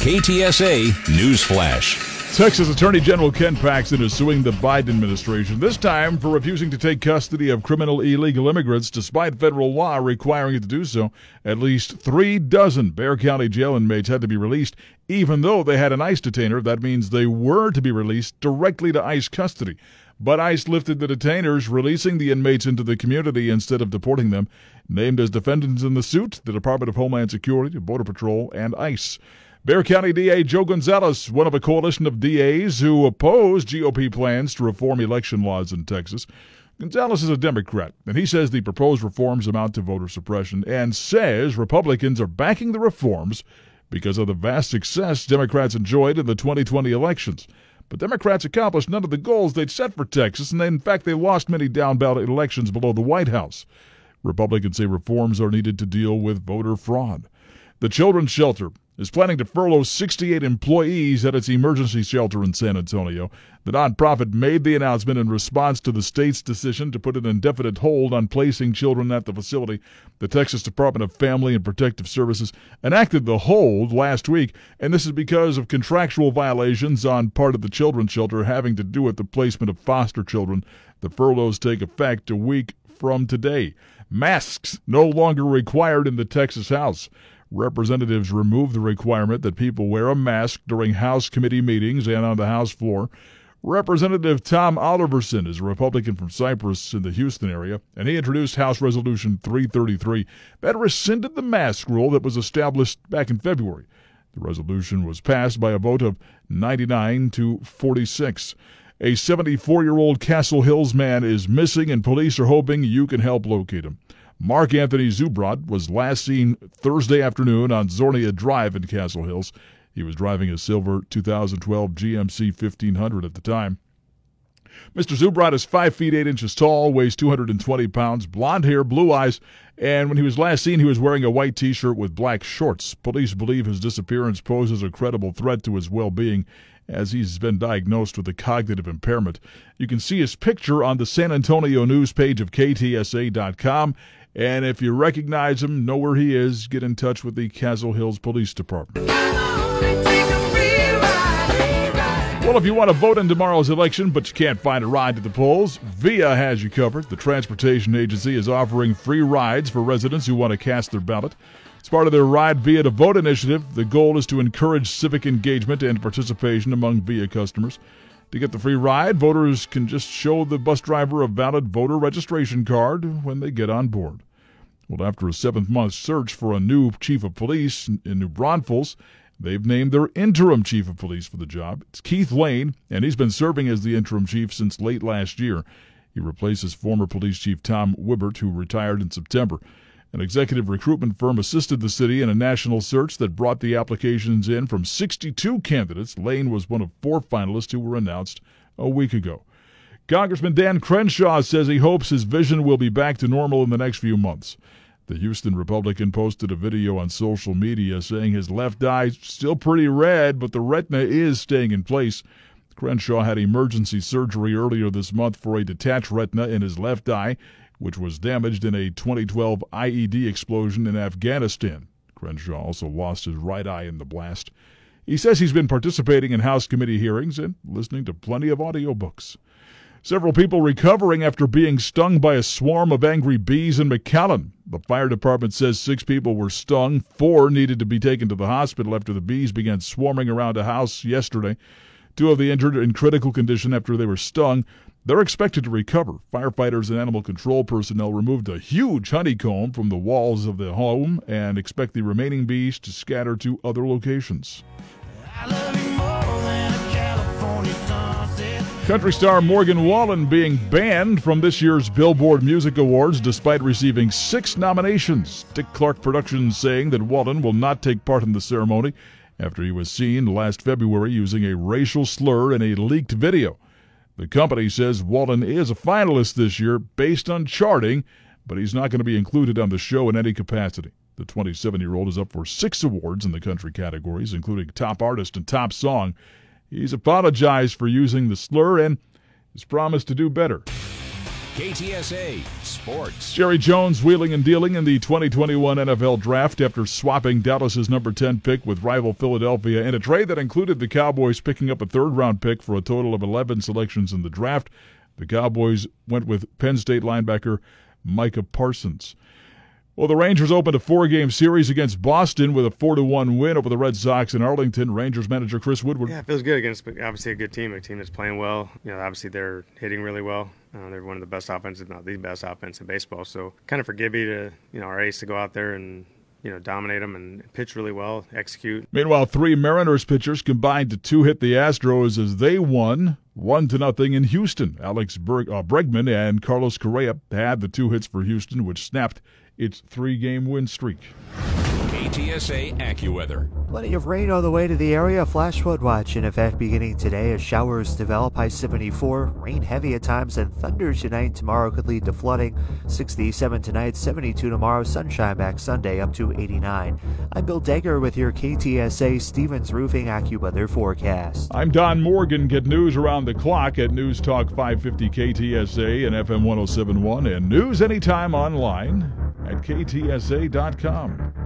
KTSA News Flash. Texas Attorney General Ken Paxton is suing the Biden administration, this time for refusing to take custody of criminal illegal immigrants despite federal law requiring it to do so. At least three dozen Bexar County jail inmates had to be released, even though they had an ICE detainer. That means they were to be released directly to ICE custody. But ICE lifted the detainers, releasing the inmates into the community instead of deporting them. Named as defendants in the suit, the Department of Homeland Security, Border Patrol, and ICE. Bexar County DA Joe Gonzalez, one of a coalition of DAs who oppose GOP plans to reform election laws in Texas. Gonzalez is a Democrat, and he says the proposed reforms amount to voter suppression and says Republicans are backing the reforms because of the vast success Democrats enjoyed in the 2020 elections. But Democrats accomplished none of the goals they'd set for Texas, and in fact, they lost many down ballot elections below the White House. Republicans say reforms are needed to deal with voter fraud. The Children's Shelter is planning to furlough 68 employees at its emergency shelter in San Antonio. The nonprofit made the announcement in response to the state's decision to put an indefinite hold on placing children at the facility. The Texas Department of Family and Protective Services enacted the hold last week, and this is because of contractual violations on part of the children's shelter having to do with the placement of foster children. The furloughs take effect a week from today. Masks no longer required in the Texas House. Representatives removed the requirement that people wear a mask during House committee meetings and on the House floor. Representative Tom Oliverson is a Republican from Cypress in the Houston area, and he introduced House Resolution 333 that rescinded the mask rule that was established back in February. The resolution was passed by a vote of 99 to 46. A 74 year old Castle Hills man is missing, and police are hoping you can help locate him. Mark Anthony Zubrod was last seen Thursday afternoon on Zornia Drive in Castle Hills. He was driving a silver 2012 GMC 1500 at the time. Mr. Zubrod is 5 feet 8 inches tall, weighs 220 pounds, blonde hair, blue eyes, and when he was last seen, he was wearing a white t shirt with black shorts. Police believe his disappearance poses a credible threat to his well being as he's been diagnosed with a cognitive impairment. You can see his picture on the San Antonio news page of KTSA.com and if you recognize him, know where he is, get in touch with the Castle Hills Police Department. Well, if you want to vote in tomorrow's election but you can't find a ride to the polls, VIA has you covered. The transportation agency is offering free rides for residents who want to cast their ballot. As part of their Ride VIA to Vote initiative, the goal is to encourage civic engagement and participation among VIA customers. To get the free ride, voters can just show the bus driver a valid voter registration card when they get on board. Well, after a seventh month search for a new chief of police in New Braunfels, they've named their interim chief of police for the job. It's Keith Lane, and he's been serving as the interim chief since late last year. He replaces former police chief Tom Wibert, who retired in September. An executive recruitment firm assisted the city in a national search that brought the applications in from 62 candidates. Lane was one of four finalists who were announced a week ago. Congressman Dan Crenshaw says he hopes his vision will be back to normal in the next few months. The Houston Republican posted a video on social media saying his left eye is still pretty red, but the retina is staying in place. Crenshaw had emergency surgery earlier this month for a detached retina in his left eye which was damaged in a 2012 IED explosion in Afghanistan. Crenshaw also lost his right eye in the blast. He says he's been participating in House committee hearings and listening to plenty of audiobooks. Several people recovering after being stung by a swarm of angry bees in McAllen. The fire department says six people were stung. Four needed to be taken to the hospital after the bees began swarming around a house yesterday. Two of the injured in critical condition after they were stung. They're expected to recover. Firefighters and animal control personnel removed a huge honeycomb from the walls of the home and expect the remaining bees to scatter to other locations. Country star Morgan Wallen being banned from this year's Billboard Music Awards despite receiving six nominations. Dick Clark Productions saying that Wallen will not take part in the ceremony after he was seen last February using a racial slur in a leaked video. The company says Wallen is a finalist this year based on charting, but he's not going to be included on the show in any capacity. The 27 year old is up for six awards in the country categories, including Top Artist and Top Song. He's apologized for using the slur and has promised to do better. KTSA Sports. Jerry Jones wheeling and dealing in the 2021 NFL Draft after swapping Dallas's number 10 pick with rival Philadelphia in a trade that included the Cowboys picking up a third round pick for a total of 11 selections in the draft. The Cowboys went with Penn State linebacker Micah Parsons. Well, the Rangers opened a four-game series against Boston with a four-to-one win over the Red Sox in Arlington. Rangers manager Chris Woodward. Yeah, it feels good against obviously a good team, a team that's playing well. You know, obviously they're hitting really well. Uh, they're one of the best offenses, not the best offense in baseball. So kind of for Gibby to, you know, our ace to go out there and you know, dominate them and pitch really well, execute. Meanwhile, three Mariners pitchers combined to two hit the Astros as they won one to nothing in Houston. Alex uh, Bregman and Carlos Correa had the two hits for Houston, which snapped its three game win streak. KTSA AccuWeather. Plenty of rain on the way to the area. Flash flood watch in effect beginning today as showers develop. High 74. Rain heavy at times and thunder tonight. Tomorrow could lead to flooding. 67 tonight, 72 tomorrow. Sunshine back Sunday up to 89. I'm Bill Degger with your KTSA Stevens Roofing AccuWeather forecast. I'm Don Morgan. Get news around the clock at News Talk 550 KTSA and FM 1071 and news anytime online at ktsa.com.